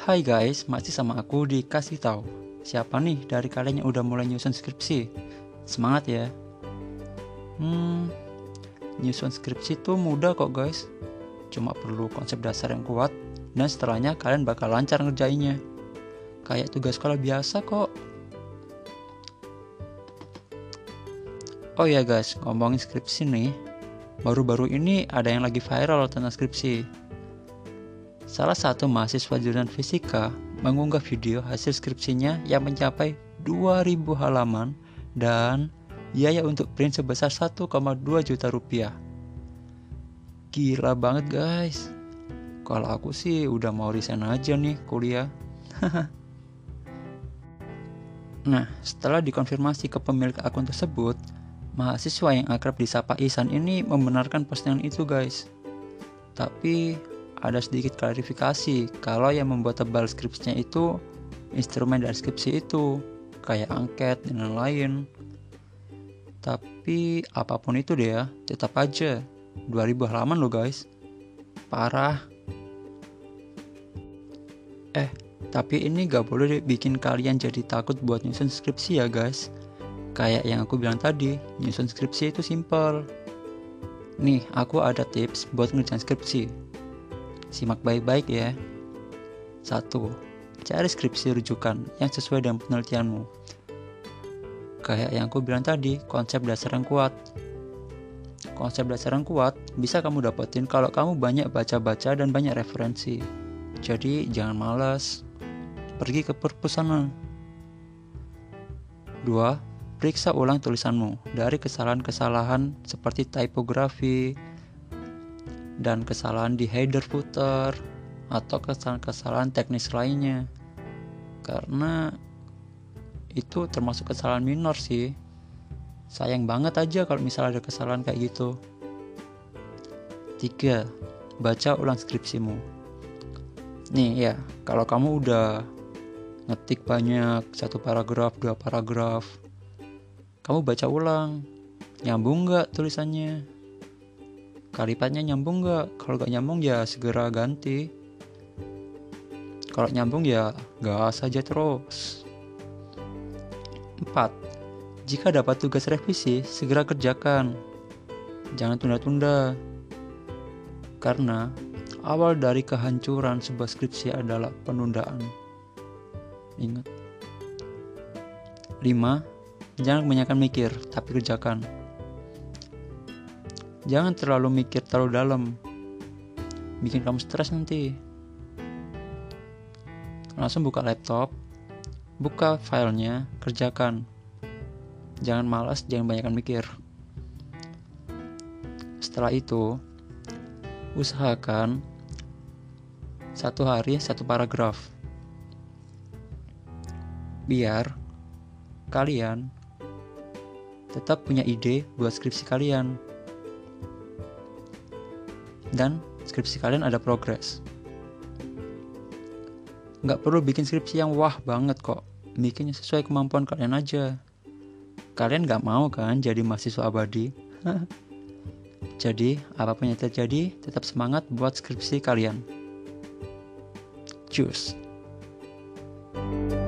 Hai guys, masih sama aku dikasih tahu. Siapa nih dari kalian yang udah mulai nyusun skripsi? Semangat ya. Hmm, nyusun skripsi tuh mudah kok guys. Cuma perlu konsep dasar yang kuat dan setelahnya kalian bakal lancar ngerjainnya. Kayak tugas sekolah biasa kok. Oh ya guys, ngomongin skripsi nih. Baru-baru ini ada yang lagi viral tentang skripsi. Salah satu mahasiswa jurusan fisika mengunggah video hasil skripsinya yang mencapai 2000 halaman dan biaya untuk print sebesar 1,2 juta rupiah. Gila banget guys. Kalau aku sih udah mau resign aja nih kuliah. nah, setelah dikonfirmasi ke pemilik akun tersebut, Mahasiswa yang akrab disapa Ihsan ini membenarkan postingan itu guys. Tapi ada sedikit klarifikasi kalau yang membuat tebal skripsinya itu instrumen dari skripsi itu kayak angket dan lain-lain. Tapi apa pun itu deh ya, tetap aja 2000 halaman loh guys. Parah. Eh, tapi ini gak boleh bikin kalian jadi takut buat nyusun skripsi ya guys Kayak yang aku bilang tadi, nyusun skripsi itu simple. Nih, aku ada tips buat ngerjain skripsi. Simak baik-baik ya. Satu, Cari skripsi rujukan yang sesuai dengan penelitianmu. Kayak yang aku bilang tadi, konsep dasar yang kuat. Konsep dasar yang kuat bisa kamu dapetin kalau kamu banyak baca-baca dan banyak referensi. Jadi jangan malas. Pergi ke perpustakaan. Dua, Periksa ulang tulisanmu dari kesalahan-kesalahan seperti tipografi dan kesalahan di header footer atau kesalahan-kesalahan teknis lainnya. Karena itu termasuk kesalahan minor sih. Sayang banget aja kalau misalnya ada kesalahan kayak gitu. 3. Baca ulang skripsimu. Nih ya, kalau kamu udah ngetik banyak satu paragraf, dua paragraf, kamu baca ulang nyambung nggak tulisannya kalimatnya nyambung nggak kalau nggak nyambung ya segera ganti kalau nyambung ya gas saja terus 4. Jika dapat tugas revisi, segera kerjakan. Jangan tunda-tunda. Karena awal dari kehancuran sebuah skripsi adalah penundaan. Ingat. 5 Jangan kebanyakan mikir, tapi kerjakan. Jangan terlalu mikir terlalu dalam. Bikin kamu stres nanti. Langsung buka laptop, buka filenya, kerjakan. Jangan malas, jangan banyakkan mikir. Setelah itu, usahakan satu hari satu paragraf. Biar kalian tetap punya ide buat skripsi kalian. Dan skripsi kalian ada progres. Nggak perlu bikin skripsi yang wah banget kok. Bikinnya sesuai kemampuan kalian aja. Kalian nggak mau kan jadi mahasiswa abadi? jadi, apa pun yang terjadi, tetap semangat buat skripsi kalian. Cheers! thank you